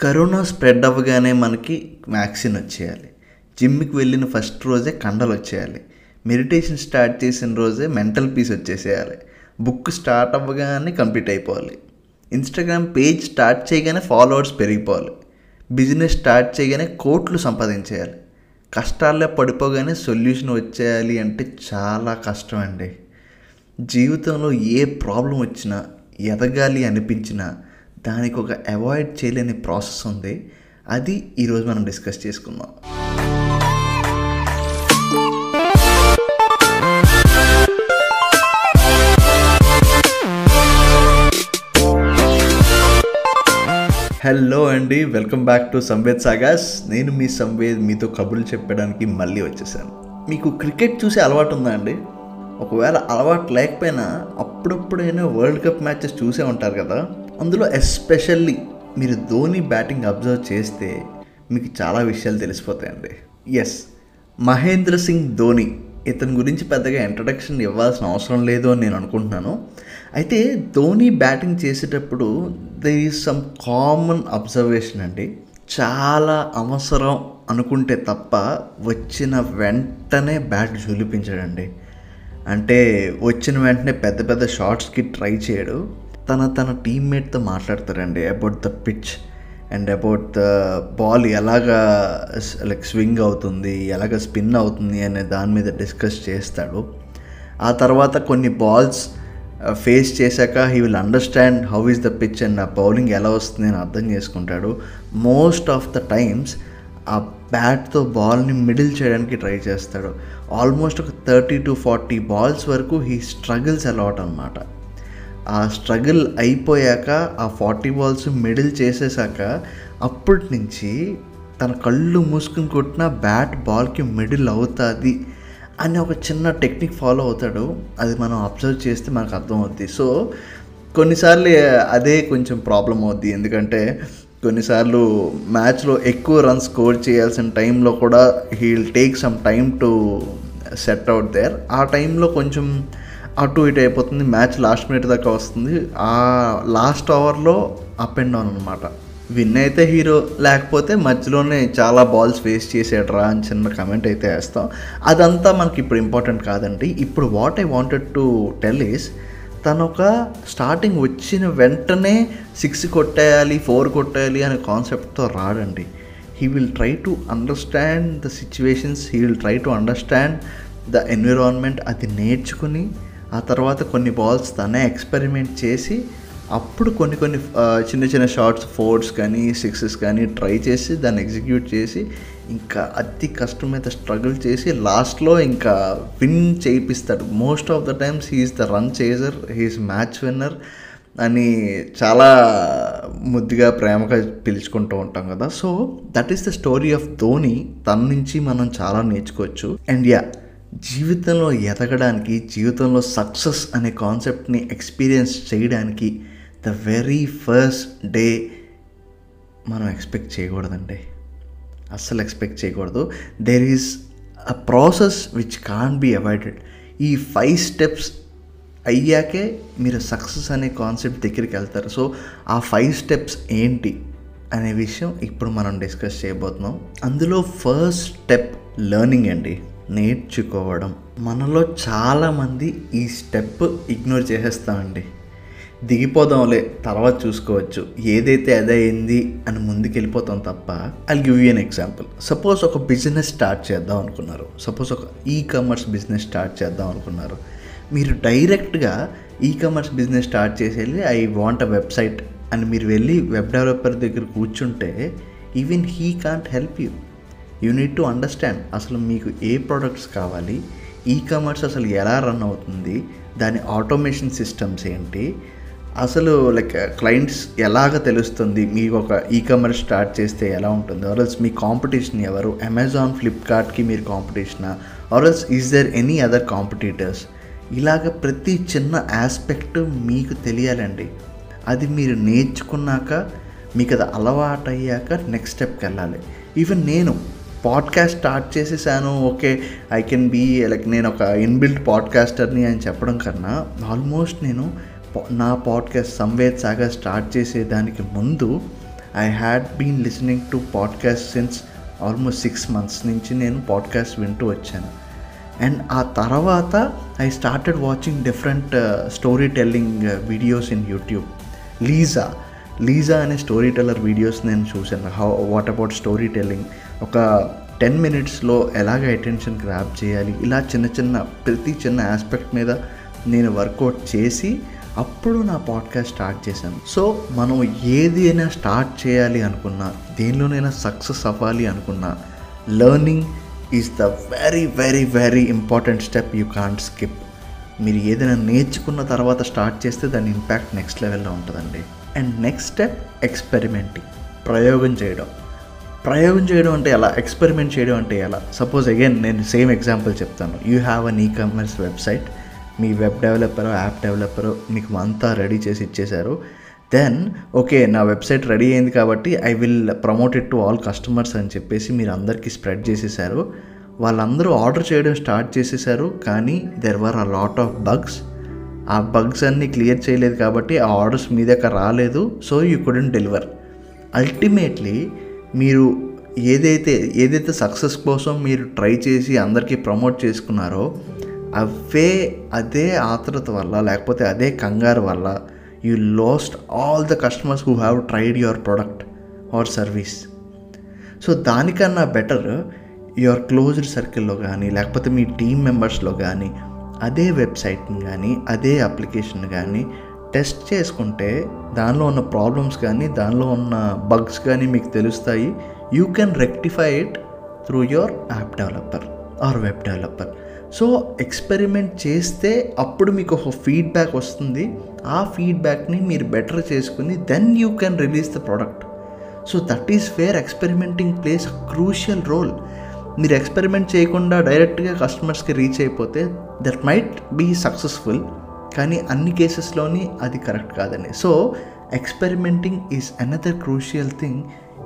Corona spread అవ్వగానే మనకి vaccine వచ్చేయాలి. జిమ్కి వెళ్ళిన ఫస్ట్ రోజే కండలు వచ్చేయాలి. మెడిటేషన్ స్టార్ట్ చేసిన రోజే మెంటల్ పీస్ వచ్చేసేయాలి. బుక్ స్టార్ట్ అవ్వగానే కంప్లీట్ అయిపోవాలి. ఇన్స్టాగ్రామ్ పేజ్ స్టార్ట్ చేయగానే ఫాలోవర్స్ పెరిగిపోవాలి. బిజినెస్ స్టార్ట్ చేయగానే కోట్లు సంపాదించేయాలి. కష్టాల్లో పడిపోగానే సొల్యూషన్ వచ్చేయాలి అంటే చాలా కష్టం అండి జీవితంలో ఏ ప్రాబ్లం వచ్చినా ఎదగాలి అనిపించినా దానికి ఒక అవాయిడ్ చేయలేని ప్రాసెస్ ఉంది. అది ఈరోజు మనం డిస్కస్ చేసుకుందాం. హలో అండి welcome back to Samved sagas నేను మీ సంవేద్ మీతో కబుర్లు చెప్పడానికి మళ్ళీ వచ్చేసాను. మీకు క్రికెట్ చూసే అలవాటు ఉందా అండి? ఒకవేళ అలవాటు లేకపోయినా అప్పుడప్పుడైనా వరల్డ్ కప్ మ్యాచెస్ చూసే ఉంటారు కదా. అందులో ఎస్పెషల్లీ మీరు ధోని బ్యాటింగ్ అబ్జర్వ్ చేస్తే మీకు చాలా విషయాలు తెలిసిపోతాయండి. ఎస్ మహేంద్ర సింగ్ ధోని ఇతని గురించి పెద్దగా ఇంట్రడక్షన్ ఇవ్వాల్సిన అవసరం లేదు అని నేను అనుకుంటున్నాను. అయితే ధోని బ్యాటింగ్ చేసేటప్పుడు there is some common observation అండి. చాలా అవసరం అనుకుంటే తప్ప వచ్చిన వెంటనే బ్యాట్ జూలిపించాడండి. అంటే వచ్చిన వెంటనే పెద్ద పెద్ద షార్ట్స్కి ట్రై చేయడు. తన తన టీమ్మేట్తో మాట్లాడతారండి about the pitch and about the ball ఎలాగా లైక్ స్వింగ్ అవుతుంది ఎలాగ స్పిన్ అవుతుంది అనే దాని మీద డిస్కస్ చేస్తాడు. ఆ తర్వాత కొన్ని బాల్స్ ఫేస్ uh, చేశాక he will understand how is the pitch and ఆ బౌలింగ్ ఎలా వస్తుంది అని అర్థం చేసుకుంటాడు. మోస్ట్ ఆఫ్ ద టైమ్స్ ఆ బ్యాట్తో బాల్ని మిడిల్ చేయడానికి ట్రై చేస్తాడు. ఆల్మోస్ట్ ఒక థర్టీ టు ఫార్టీ బాల్స్ వరకు హీ స్ట్రగుల్స్ అలాట్ అనమాట ఆ స్ట్రగుల్ అయిపోయాక ఆ ఫార్టీ బాల్స్ మిడిల్ చేసేసాక అప్పటి నుంచి తన కళ్ళు మూసుకుని కొట్టిన బ్యాట్ బాల్కి మిడిల్ అవుతుంది అని ఒక చిన్న టెక్నిక్ ఫాలో అవుతాడు. అది మనం అబ్జర్వ్ చేస్తే మనకు అర్థమవుద్ది. సో కొన్నిసార్లు అదే కొంచెం ప్రాబ్లం అవుద్ది. ఎందుకంటే కొన్నిసార్లు మ్యాచ్లో ఎక్కువ రన్స్ స్కోర్ చేయాల్సిన టైంలో కూడా he'll take some time to set out there. ఆ టైంలో కొంచెం అటు ఇటు అయిపోతుంది మ్యాచ్ లాస్ట్ మినిట్ దాకా వస్తుంది. ఆ లాస్ట్ అవర్లో అప్ అండ్ డౌన్ అనమాట విన్ అయితే హీరో లేకపోతే మధ్యలోనే చాలా బాల్స్ వేస్ట్ చేసాడరా అని చిన్న కమెంట్ అయితే వేస్తాం. అదంతా మనకి ఇప్పుడు ఇంపార్టెంట్ కాదండి. ఇప్పుడు what I wanted to tell is తను ఒక స్టార్టింగ్ వచ్చిన వెంటనే సిక్స్ కొట్టేయాలి ఫోర్ కొట్టేయాలి అనే కాన్సెప్ట్తో రాడండి. He will try to understand the situations he will try to understand the environment అది నేర్చుకుని ఆ తర్వాత కొన్ని బాల్స్ తనే ఎక్స్పెరిమెంట్ చేసి అప్పుడు కొన్ని కొన్ని చిన్న చిన్న షార్ట్స్ ఫోర్స్ కానీ సిక్సెస్ కానీ ట్రై చేసి దాన్ని ఎగ్జిక్యూట్ చేసి ఇంకా అతి కష్టం మీద స్ట్రగుల్ చేసి లాస్ట్లో ఇంకా విన్ చేయిస్తాడు most of the times he is the run chaser he is match winner అని చాలా ముద్దుగా ప్రేమగా పిలుచుకుంటూ ఉంటాం కదా. So that is the story of Dhoni. తన నుంచి మనం చాలా నేర్చుకోవచ్చు. అండ్ యా జీవితంలో ఎదగడానికి జీవితంలో సక్సెస్ అనే కాన్సెప్ట్ని ఎక్స్పీరియన్స్ చేయడానికి ద వెరీ ఫస్ట్ డే మనం ఎక్స్పెక్ట్ చేయకూడదండి. అస్సలు ఎక్స్పెక్ట్ చేయకూడదు. There is a process which can be avoided ఈ ఫైవ్ స్టెప్స్ అయ్యాకే మీరు సక్సెస్ అనే కాన్సెప్ట్ దగ్గరికి వెళ్తారు. సో ఆ ఫైవ్ స్టెప్స్ ఏంటి అనే విషయం ఇప్పుడు మనం డిస్కస్ చేయబోతున్నాం. అందులో ఫస్ట్ స్టెప్ లెర్నింగ్ అండి. నేర్చుకోవడం. మనలో చాలామంది ఈ స్టెప్ ఇగ్నోర్ చేసేస్తామండి దిగిపోదాంలే తర్వాత చూసుకోవచ్చు. ఏదైతే అదే అయింది అని ముందుకెళ్ళిపోతాం తప్ప I give you an example suppose ఒక బిజినెస్ స్టార్ట్ చేద్దాం అనుకున్నారు. సపోజ్ ఒక ఈ కామర్స్ బిజినెస్ స్టార్ట్ చేద్దాం అనుకున్నారు. మీరు డైరెక్ట్గా ఈ కామర్స్ బిజినెస్ స్టార్ట్ చేసేది ఐ వాంట్ అ వెబ్సైట్ అని మీరు వెళ్ళి వెబ్ డెవలపర్ దగ్గర కూర్చుంటే even he can't help you you need to understand అసలు మీకు ఏ ప్రోడక్ట్స్ కావాలి ఈ కామర్స్ అసలు ఎలా రన్ అవుతుంది దాని ఆటోమేషన్ సిస్టమ్స్ ఏంటి అసలు లైక్ క్లయింట్స్ uh, ఎలాగ తెలుస్తుంది మీకు ఒక ఈ కామర్స్ స్టార్ట్ చేస్తే ఎలా ఉంటుంది ఆర్ఎల్స్ మీ కాంపిటీషన్ ఎవరు అమెజాన్ ఫ్లిప్కార్ట్కి మీరు కాంపిటీషనా or else is there any other competitors ఇలాగ ప్రతి చిన్న ఆస్పెక్ట్ మీకు తెలియాలండి. అది మీరు నేర్చుకున్నాక మీకు అది అలవాటు అయ్యాక నెక్స్ట్ స్టెప్కి వెళ్ళాలి. ఈవెన్ నేను పాడ్కాస్ట్ స్టార్ట్ చేసేసాను. Okay I can be like నేను ఒక ఇన్బిల్ట్ పాడ్కాస్టర్ని అని చెప్పడం కన్నా ఆల్మోస్ట్ నేను నా పాడ్కాస్ట్ సంవేద్ సాగా స్టార్ట్ చేసేదానికి ముందు I had been listening to podcast since almost six months నుంచి నేను పాడ్కాస్ట్ వింటూ వచ్చాను. అండ్ ఆ తర్వాత I started watching different story telling videos in YouTube లీజా లీజా అనే స్టోరీ టెల్లర్ వీడియోస్ నేను చూశాను. How what about story telling ఒక టెన్ మినిట్స్లో ఎలాగ అటెన్షన్ గ్రాప్ చేయాలి ఇలా చిన్న చిన్న ప్రతి చిన్న ఆస్పెక్ట్ మీద నేను వర్కౌట్ చేసి అప్పుడు నా పాడ్కాస్ట్ స్టార్ట్ చేశాను. సో మనం ఏది అయినా స్టార్ట్ చేయాలి అనుకున్నా దేనిలోనైనా సక్సెస్ అవ్వాలి అనుకున్నా learning is the very very very important step. You can't skip. మీరు ఏదైనా నేర్చుకున్న తర్వాత స్టార్ట్ చేస్తే దాని ఇంపాక్ట్ నెక్స్ట్ లెవెల్లో ఉంటుందండి. And next step experimenting. ప్రయోగం చేయడం. ప్రయోగం చేయడం అంటే ఎలా? ఎక్స్పెరిమెంట్ చేయడం అంటే ఎలా? సపోజ్ అగైన్ నేను సేమ్ ఎగ్జాంపుల్ చెప్తాను. You have an e commerce website me web డెవలపరో యాప్ డెవలపరో మీకు అంతా రెడీ చేసి ఇచ్చేశారు. దెన్ ఓకే నా వెబ్సైట్ రెడీ అయింది కాబట్టి I will promote it to all customers అని చెప్పేసి మీరు అందరికీ స్ప్రెడ్ చేసేసారు వాళ్ళందరూ ఆర్డర్ చేయడం స్టార్ట్ చేసేసారు కానీ there were a lot of bugs ఆ బగ్స్ అన్నీ క్లియర్ చేయలేదు కాబట్టి ఆ ఆర్డర్స్ మీ దగ్గర రాలేదు. So you couldn't deliver ultimately మీరు ఏదైతే ఏదైతే సక్సెస్ కోసం మీరు ట్రై చేసి అందరికీ ప్రమోట్ చేసుకున్నారో అవే అదే ఆతృత వల్ల లేకపోతే అదే కంగారు వల్ల you lost all the customers who have tried your product or service so దానికన్నా బెటర్ యువర్ క్లోజ్డ్ సర్కిల్లో కానీ లేకపోతే మీ టీమ్ మెంబర్స్లో కానీ అదే వెబ్సైట్ని కానీ అదే అప్లికేషన్ కానీ టెస్ట్ చేసుకుంటే దానిలో ఉన్న ప్రాబ్లమ్స్ కానీ దానిలో ఉన్న బగ్స్ కానీ మీకు తెలుస్తాయి. You can rectify it through your app developer or web developer. So experiment చేస్తే అప్పుడు మీకు ఒక ఫీడ్బ్యాక్ వస్తుంది. ఆ ఫీడ్బ్యాక్ని మీరు బెటర్ చేసుకుని then you can release the product. So that is where experimenting place crucial role. మీరు ఎక్స్పెరిమెంట్ చేయకుండా డైరెక్ట్గా కస్టమర్స్కి రీచ్ అయిపోతే దట్ మైట్ బీ సక్సెస్ఫుల్. కానీ అన్ని కేసెస్లోని అది కరెక్ట్ కాదని so experimenting is another crucial thing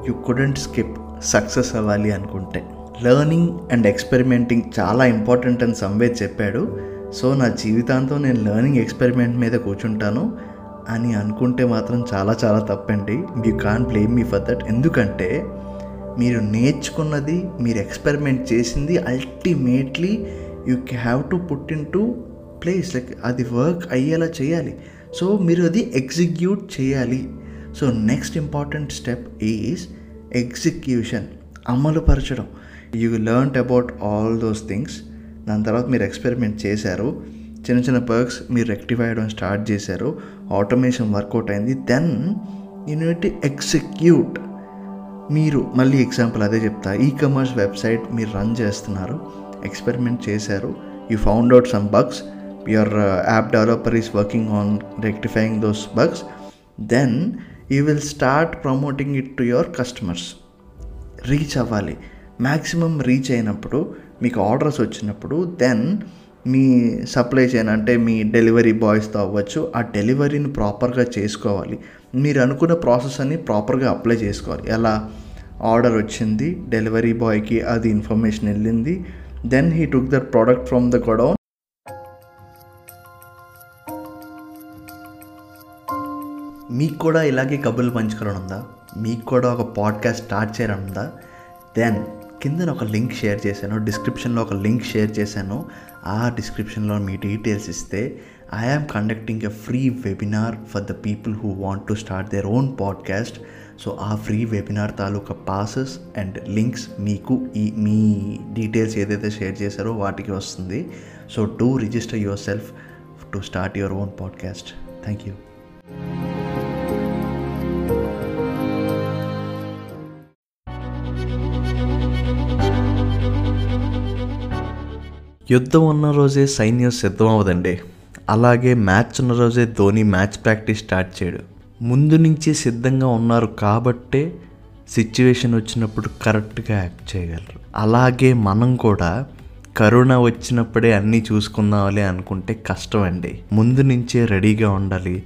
you couldn't skip success అవ్వాలి అనుకుంటే. లెర్నింగ్ అండ్ ఎక్స్పెరిమెంటింగ్ చాలా ఇంపార్టెంట్ అని సంవేద్ చెప్పాడు. సో నా జీవితాంతం నేను లెర్నింగ్ ఎక్స్పెరిమెంట్ మీద కూర్చుంటాను అని అనుకుంటే మాత్రం చాలా చాలా తప్పండి. You can blame me for that ఎందుకంటే మీరు నేర్చుకున్నది మీరు ఎక్స్పెరిమెంట్ చేసింది ultimately you have to put in to place like అది వర్క్ అయ్యేలా చేయాలి. సో మీరు అది ఎగ్జిక్యూట్ చేయాలి. So next important step is execution అమలుపరచడం. You learn about all those things దాని తర్వాత మీరు ఎక్స్పెరిమెంట్ చేశారు. చిన్న చిన్న పర్క్స్ మీరు రెక్టిఫై అవ్వడం స్టార్ట్ చేశారు. ఆటోమేషన్ వర్కౌట్ అయింది. దెన్ యూనిట్ ఎగ్జిక్యూట్ మీరు మళ్ళీ ఎగ్జాంపుల్ అదే చెప్తా. ఈ కమర్స్ వెబ్సైట్ మీరు రన్ చేస్తున్నారు. ఎక్స్పెరిమెంట్ చేశారు. You found out some bugs your app uh, developer is working on rectifying those bugs then you will start promoting it to your customers reach అవ్వాలి. Maximum reach అయినప్పుడు మీకు orders వచ్చినప్పుడు then మీ supply chain అంటే మీ delivery బాయ్స్తో అవ్వచ్చు. ఆ డెలివరీని ప్రాపర్గా చేసుకోవాలి. మీరు అనుకున్న ప్రాసెస్ అని ప్రాపర్గా అప్లై చేసుకోవాలి. ఎలా? ఆర్డర్ వచ్చింది డెలివరీ బాయ్కి అది ఇన్ఫర్మేషన్ వెళ్ళింది then he took that product from the godown మీకు కూడా ఇలాగే కబుర్లు పంచుకోవాలనుందా? ఉందా మీకు కూడా ఒక పాడ్కాస్ట్ స్టార్ట్ చేయడం ఉందా దెన్ కింద ఒక లింక్ షేర్ చేశాను డిస్క్రిప్షన్లో ఒక లింక్ షేర్ చేశాను. ఆ డిస్క్రిప్షన్లో మీ డీటెయిల్స్ ఇస్తే I am conducting a free webinar for the people who want to start their own podcast so ఆ ఫ్రీ వెబినార్ తాలూకా పాసెస్ అండ్ లింక్స్ మీకు ఈ మీ డీటెయిల్స్ ఏదైతే షేర్ చేశారో వాటికి వస్తుంది. So do register yourself to start your own podcast thank you యుద్ధం ఉన్న రోజే సైన్యం సిద్ధం అవ్వదండి అలాగే మ్యాచ్ ఉన్న రోజే ధోని మ్యాచ్ ప్రాక్టీస్ స్టార్ట్ చేయడు. ముందు నుంచి సిద్ధంగా ఉన్నారు కాబట్టే సిచ్యువేషన్ వచ్చినప్పుడు కరెక్ట్గా యాక్ట్ చేయగలరు. అలాగే మనం కూడా కరోనా వచ్చినప్పుడే అన్నీ చూసుకుందామని అనుకుంటే కష్టం అండి ముందు నుంచే రెడీగా ఉండాలి.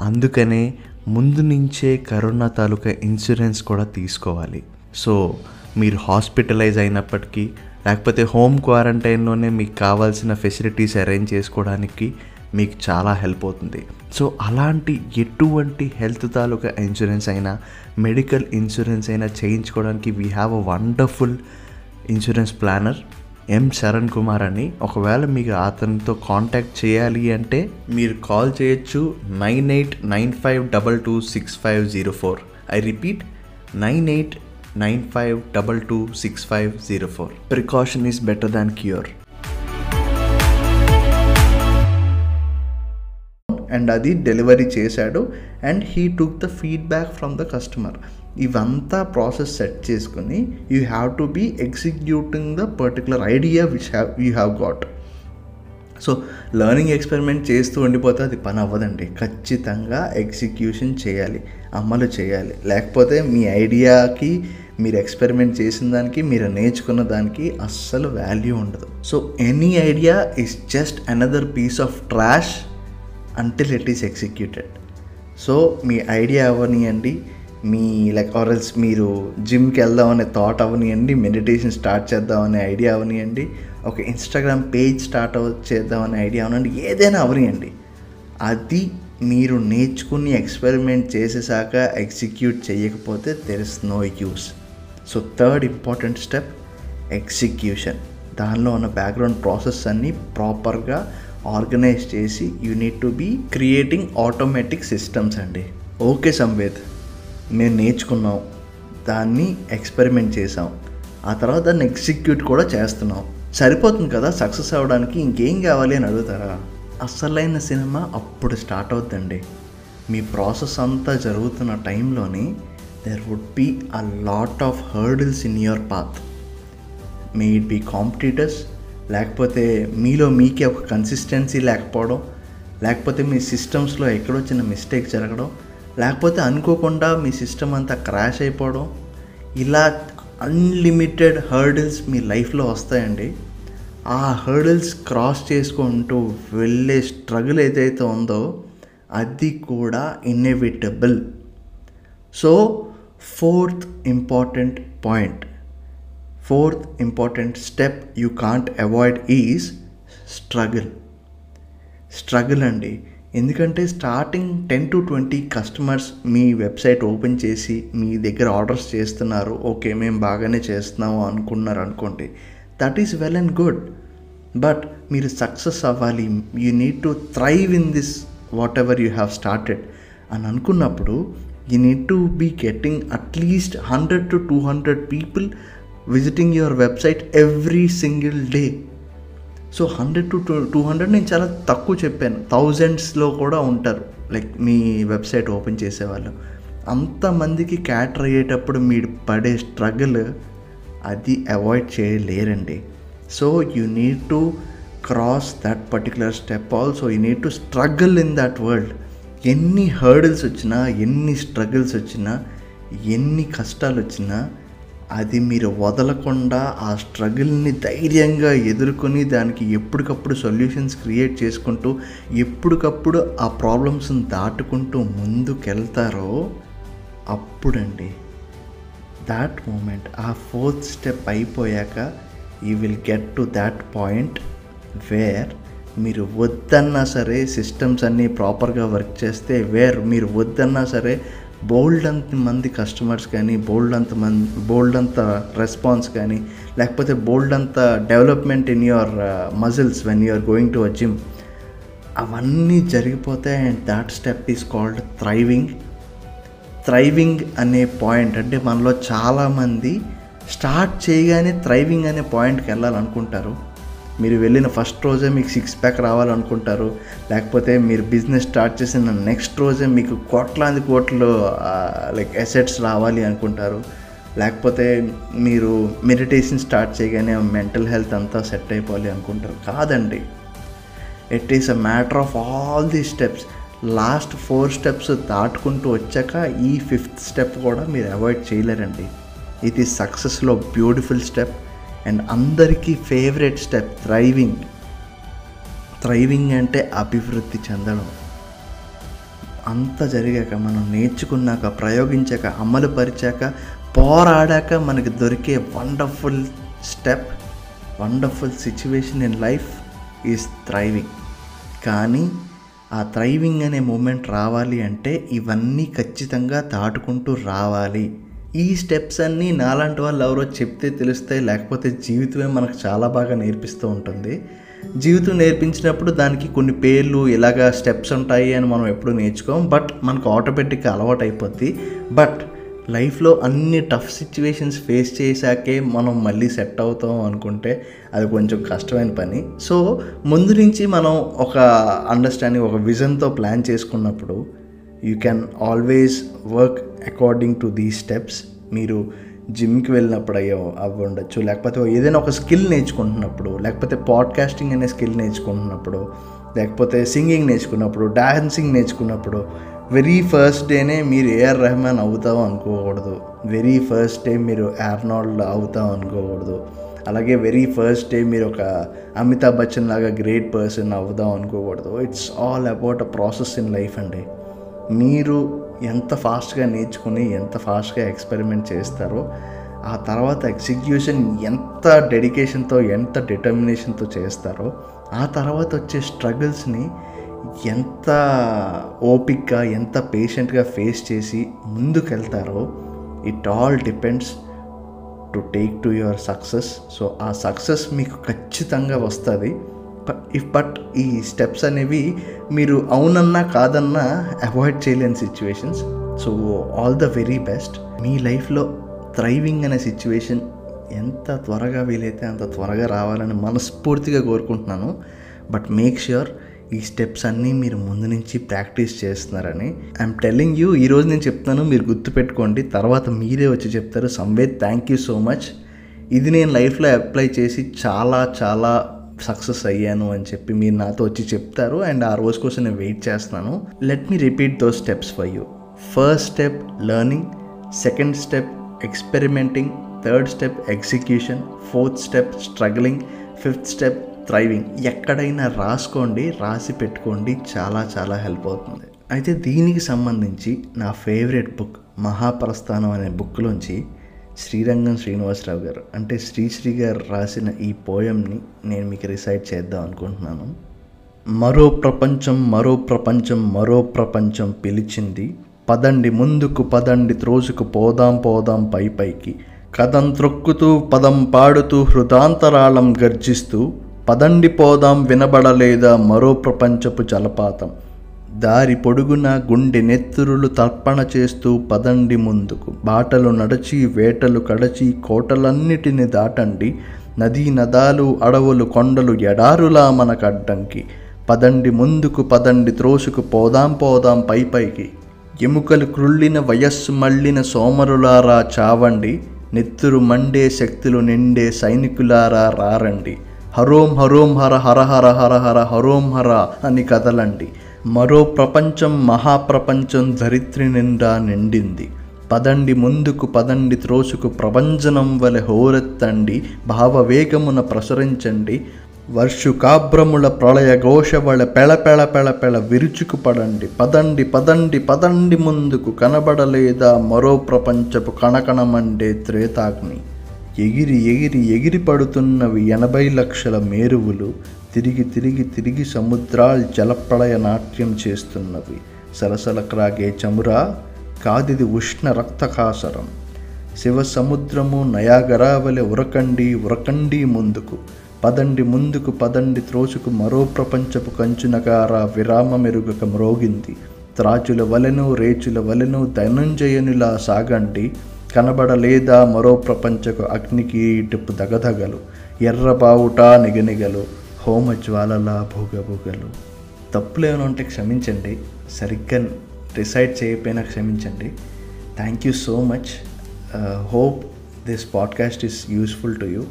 అందుకనే ముందు నుంచే కరోనా తాలూకా ఇన్సూరెన్స్ కూడా తీసుకోవాలి. సో మీరు హాస్పిటలైజ్ అయినప్పటికీ లేకపోతే హోమ్ క్వారంటైన్లోనే మీకు కావాల్సిన ఫెసిలిటీస్ అరేంజ్ చేసుకోవడానికి మీకు చాలా హెల్ప్ అవుతుంది. సో అలాంటి ఎటువంటి హెల్త్ తాలూకా ఇన్సూరెన్స్ అయినా మెడికల్ ఇన్సూరెన్స్ అయినా చేయించుకోవడానికి we have a wonderful insurance planner M Sharan Kumar అని. ఒకవేళ మీకు అతనితో కాంటాక్ట్ చేయాలి అంటే మీరు కాల్ చేయొచ్చు nine eight nine five double two six five zero four. I repeat nine eight nine five double two six five zero four precaution is better than cure and అది delivery చేశాడు and he took the feedback from the customer ఇవంతా process set చేసుకుని you have to be executing the particular idea which have you have got so learning experiment చేస్తూ ఉండిపోతే అది పని అవ్వదండి. ఖచ్చితంగా ఎగ్జిక్యూషన్ చేయాలి అమలు చేయాలి. లేకపోతే మీ ఐడియాకి మీరు ఎక్స్పెరిమెంట్ చేసిన దానికి మీరు నేర్చుకున్న దానికి అస్సలు వాల్యూ ఉండదు. So any idea is just another piece of trash until it is executed so me idea అవనియండి మీ లైక్ ఆర్ఎల్స్ మీరు జిమ్కి వెళ్దామనే థాట్ అవనియండి మెడిటేషన్ స్టార్ట్ చేద్దామనే ఐడియా అవనియండి ఒక ఇన్స్టాగ్రామ్ పేజ్ స్టార్ట్ చేద్దాం చేద్దామనే ఐడియా ఉండండి ఏదైనా అవనియండి. అది మీరు నేర్చుకుని ఎక్స్పెరిమెంట్ చేసేసాక ఎగ్జిక్యూట్ చేయకపోతే there is no use so third important step execution దానిలో ఉన్న బ్యాక్గ్రౌండ్ ప్రాసెస్ అన్నీ ప్రాపర్గా ఆర్గనైజ్ చేసి you need to be creating automatic systems అండి. ఓకే సంవేద్ మేము నేర్చుకున్నాం. దాన్ని ఎక్స్పెరిమెంట్ చేసాం. ఆ తర్వాత దాన్ని ఎగ్జిక్యూట్ కూడా చేస్తున్నాం. సరిపోతుంది కదా సక్సెస్ అవ్వడానికి ఇంకేం కావాలి అని అడుగుతారా? అసలైన సినిమా అప్పుడు స్టార్ట్ అవుతుందండి మీ ప్రాసెస్ అంతా జరుగుతున్న టైంలోని there would be a lot of hurdles in your path may it be competitors లేకపోతే మీలో మీకే ఒక కన్సిస్టెన్సీ లేకపోవడం లేకపోతే మీ సిస్టమ్స్లో ఎక్కడో చిన్న మిస్టేక్ జరగడం లేకపోతే అనుకోకుండా మీ సిస్టమ్ అంతా క్రాష్ అయిపోవడం ఇలా అన్లిమిటెడ్ హర్డిల్స్ మీ లైఫ్లో వస్తాయండి. ఆ హర్డిల్స్ క్రాస్ చేసుకుంటూ వెళ్ళే స్ట్రగుల్ ఏదైతే ఉందో అది కూడా inevitable so fourth important point. Fourth important step you can't avoid is struggle. Struggle అండి. ఎందుకంటే starting ten to twenty customers me website open చేసి మీ దగ్గర ఆర్డర్స్ చేస్తున్నారు ఓకే మేము బాగానే చేస్తున్నాము అనుకున్నారు అనుకోండి that is well and good but మీరు సక్సెస్ అవ్వాలి you need to thrive in this whatever you have started అని అనుకున్నప్పుడు you need to be getting at least hundred to two hundred people visiting your website every single day so hundred to two two hundred నేను చాలా తక్కువ చెప్పాను. థౌజండ్స్లో కూడా ఉంటారు. Like మీ website open చేసేవాళ్ళు. అంతమందికి క్యాటర్ అయ్యేటప్పుడు మీరు పడే స్ట్రగుల్ అది avoid చేయలేరండి. So you need to cross that particular step also. You need to struggle in that world. ఎన్ని హర్డిల్స్ వచ్చినా ఎన్ని స్ట్రగుల్స్ వచ్చినా ఎన్ని కష్టాలు వచ్చినా అది మీరు వదలకుండా ఆ స్ట్రగుల్ని ధైర్యంగా ఎదుర్కొని దానికి ఎప్పటికప్పుడు సొల్యూషన్స్ క్రియేట్ చేసుకుంటూ ఎప్పటికప్పుడు ఆ ప్రాబ్లమ్స్ని దాటుకుంటూ ముందుకెళ్తారో అప్పుడండి. దాట్ మూమెంట్ ఆ ఫోర్త్ స్టెప్ అయిపోయాక you will get to that point where మీరు వద్దన్నా సరే సిస్టమ్స్ అన్నీ ప్రాపర్గా వర్క్ చేస్తే వేర్ మీరు వద్దన్నా సరే బోల్డ్ అంత మంది కస్టమర్స్ కానీ బోల్డ్ అంత మంది బోల్డ్ అంత రెస్పాన్స్ కానీ లేకపోతే బోల్డ్ అంత development in your muscles when you are going to a gym అవన్నీ జరిగిపోతాయి and that step is called thriving thriving అనే పాయింట్ అంటే మనలో చాలామంది స్టార్ట్ చేయగానే థ్రైవింగ్ అనే పాయింట్కి వెళ్ళాలనుకుంటారు. మీరు వెళ్ళిన ఫస్ట్ రోజే మీకు సిక్స్ ప్యాక్ రావాలనుకుంటారు. లేకపోతే మీరు బిజినెస్ స్టార్ట్ చేసిన నెక్స్ట్ రోజే మీకు కోట్లాది కోట్లు లైక్ అసెట్స్ రావాలి అనుకుంటారు. లేకపోతే మీరు మెడిటేషన్ స్టార్ట్ చేయగానే మెంటల్ హెల్త్ అంతా సెట్ అయిపోవాలి అనుకుంటారు. కాదండి. It is a matter of all the steps last four steps దాటుకుంటూ వచ్చాక ఈ ఫిఫ్త్ స్టెప్ కూడా మీరు అవాయిడ్ చేయలేరండి. ఇది సక్సెస్లో బ్యూటిఫుల్ స్టెప్ అండ్ అందరికీ ఫేవరెట్ స్టెప్ థ్రైవింగ్ థ్రైవింగ్ అంటే అభివృద్ధి చెందడం. అంత జరిగాక మనం నేర్చుకున్నాక ప్రయోగించాక అమలు పరిచాక పోరాడాక మనకి దొరికే wonderful step wonderful situation in life is thriving కానీ ఆ థ్రైవింగ్ అనే మూమెంట్ రావాలి అంటే ఇవన్నీ ఖచ్చితంగా దాటుకుంటూ రావాలి. ఈ స్టెప్స్ అన్నీ నాలాంటి వాళ్ళు ఎవరో చెప్తే తెలుస్తాయి లేకపోతే జీవితమే మనకు చాలా బాగా నేర్పిస్తూ ఉంటుంది. జీవితం నేర్పించినప్పుడు దానికి కొన్ని పేర్లు ఇలాగా స్టెప్స్ ఉంటాయి అని మనం ఎప్పుడు నేర్చుకోం. బట్ మనకు ఆటోమేటిక్గా అలవాటు అయిపోద్ది బట్ లైఫ్లో అన్ని టఫ్ సిచ్యువేషన్స్ ఫేస్ చేశాకే మనం మళ్ళీ సెట్ అవుతాం అనుకుంటే అది కొంచెం కష్టమైన పని. సో ముందు నుంచి మనం ఒక అండర్స్టాండింగ్ ఒక విజన్తో ప్లాన్ చేసుకున్నప్పుడు you can always work according to the steps. మీరు జిమ్కి వెళ్ళినప్పుడు అయ్యో అవి ఉండొచ్చు. లేకపోతే ఏదైనా ఒక స్కిల్ నేర్చుకుంటున్నప్పుడు లేకపోతే పాడ్కాస్టింగ్ అనే స్కిల్ నేర్చుకుంటున్నప్పుడు లేకపోతే సింగింగ్ నేర్చుకున్నప్పుడు డాన్సింగ్ నేర్చుకున్నప్పుడు వెరీ ఫస్ట్ డేనే మీరు ఏఆర్ రెహమాన్ అవుతాం అనుకోకూడదు. వెరీ ఫస్ట్ డే మీరు ఆర్నాల్డ్ అవుతాం అనుకోకూడదు. అలాగే వెరీ ఫస్ట్ డే మీరు ఒక అమితాబ్ బచ్చన్ లాగా గ్రేట్ పర్సన్ అవుదాం అనుకోకూడదు. It's all about a process in life అండి. మీరు ఎంత ఫాస్ట్గా నేర్చుకుని ఎంత ఫాస్ట్గా ఎక్స్పెరిమెంట్ చేస్తారో ఆ తర్వాత ఎగ్జిక్యూషన్ ఎంత డెడికేషన్తో ఎంత డిటర్మినేషన్తో చేస్తారో ఆ తర్వాత వచ్చే స్ట్రగుల్స్ని ఎంత ఓపిక్గా ఎంత పేషెంట్గా ఫేస్ చేసి ముందుకెళ్తారో it all depends to take to your success so ఆ సక్సెస్ మీకు ఖచ్చితంగా వస్తుంది. ఇఫ్ బట్ ఈ స్టెప్స్ అనేవి మీరు అవునన్నా కాదన్నా అవాయిడ్ చేయలేని situations so all the very best మీ లైఫ్లో థ్రైవింగ్ అనే సిచ్యువేషన్ ఎంత త్వరగా వీలైతే అంత త్వరగా రావాలని మనస్ఫూర్తిగా కోరుకుంటున్నాను. బట్ మేక్ ష్యూర్ ఈ స్టెప్స్ అన్నీ మీరు ముందు నుంచి ప్రాక్టీస్ చేస్తున్నారని. ఐఎమ్ టెల్లింగ్ యూ ఈరోజు నేను చెప్తాను మీరు గుర్తుపెట్టుకోండి తర్వాత మీరే వచ్చి చెప్తారు. Samved thank you so much ఇది నేను లైఫ్లో అప్లై చేసి చాలా చాలా సక్సెస్ అయ్యాను అని చెప్పి మీరు నాతో వచ్చి చెప్తారు. అండ్ ఆ రోజు కోసం నేను వెయిట్ చేస్తున్నాను. Let me repeat those steps for you first step learning second step experimenting third step execution fourth step struggling fifth step thriving ఎక్కడైనా రాసుకోండి రాసి పెట్టుకోండి. చాలా చాలా హెల్ప్ అవుతుంది. అయితే దీనికి సంబంధించి నా ఫేవరెట్ బుక్ మహాప్రస్థానం అనే బుక్లోంచి శ్రీరంగం శ్రీనివాసరావు గారు. అంటే శ్రీశ్రీ గారు రాసిన ఈ పోయంని నేను మీకు రిసైడ్ చేద్దాం అనుకుంటున్నాను. మరో ప్రపంచం మరో ప్రపంచం మరో ప్రపంచం పిలిచింది. పదండి ముందుకు పదండి త్రోసుకు పోదాం పోదాం పై పైకి. కథం త్రొక్కుతూ పదం పాడుతూ హృదాంతరాళం గర్జిస్తూ పదండి పోదాం వినబడలేదా మరో ప్రపంచపు జలపాతం. దారి పొడుగున గుండె నెత్తురులు తర్పణ చేస్తూ పదండి ముందుకు. బాటలు నడచి వేటలు కడచి కోటలన్నిటిని దాటండి. నదీ నదాలు అడవులు కొండలు ఎడారులా మనకడ్డంకి. పదండి ముందుకు పదండి త్రోసుకు పోదాం పోదాం పై పైకి. ఎముకలు క్రుళ్ళిన వయస్సు మళ్ళిన సోమరులారా చావండి. నెత్తురు మండే శక్తులు నిండే సైనికులారా రారండి. హరోం హరోం హర హర హర హర హర హరోం హర అని కదలండి. మరో ప్రపంచం మహాప్రపంచం ధరిత్రి నిండా నిండింది. పదండి ముందుకు పదండి త్రోసుకు ప్రభంజనం వలె హోరెత్తండి భావవేగమున ప్రసరించండి. వర్షుకాభ్రముల ప్రళయ ఘోషవళ పెళ పెళ పెళ విరుచుకు పడండి. పదండి పదండి పదండి ముందుకు కనబడలేదా మరో ప్రపంచపు కణకణమండే త్రేతాగ్ని. ఎగిరి ఎగిరి ఎగిరి పడుతున్నవి ఎనభై లక్షల మేరువులు. తిరిగి తిరిగి తిరిగి సముద్రాలు జలప్రళయ నాట్యం చేస్తున్నవి. సరసల క్రాగే చమురా కాదిది ఉష్ణ రక్తకాసరం. శివ సముద్రము నయాగరావలె ఉరకండి ఉరకండి ముందుకు. పదండి ముందుకు పదండి త్రోసుకు మరో ప్రపంచపు కంచునగార విరామ మెరుగక మ్రోగింది. త్రాచుల వలెను రేచుల వలెను ధనంజయునిలా సాగండి. కనబడలేదా మరో ప్రపంచకు అగ్నికీటపు దగదగలు. ఎర్రబావుట నిగనిగలు. హోమజ్వాలలా భూగభూగలు తప్పులేమైనా ఉంటే క్షమించండి. సరిగ్గా డిసైడ్ చేయకపోయినా క్షమించండి. Thank you so much. Hope this podcast is useful to you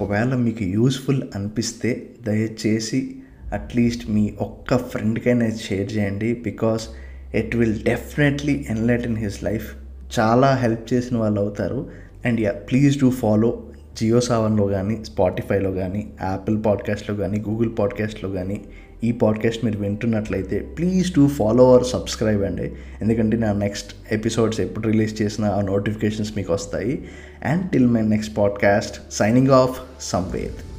ఒకవేళ మీకు యూస్ఫుల్ అనిపిస్తే దయచేసి అట్లీస్ట్ మీ ఒక్క ఫ్రెండ్కైనా షేర్ చేయండి. Because it will definitely enlight in his life చాలా హెల్ప్ చేసిన వాళ్ళు అవుతారు and yeah please do follow Jio సావన్లో కానీ స్పాటిఫైలో కానీ యాపిల్ పాడ్కాస్ట్లో కానీ గూగుల్ పాడ్కాస్ట్లో కానీ ఈ పాడ్కాస్ట్ మీరు వింటున్నట్లయితే please to follow our subscribe అండి. ఎందుకంటే నా నెక్స్ట్ ఎపిసోడ్స్ ఎప్పుడు రిలీజ్ చేసిన ఆ నోటిఫికేషన్స్ మీకు వస్తాయి. And till my next podcast signing off Samved.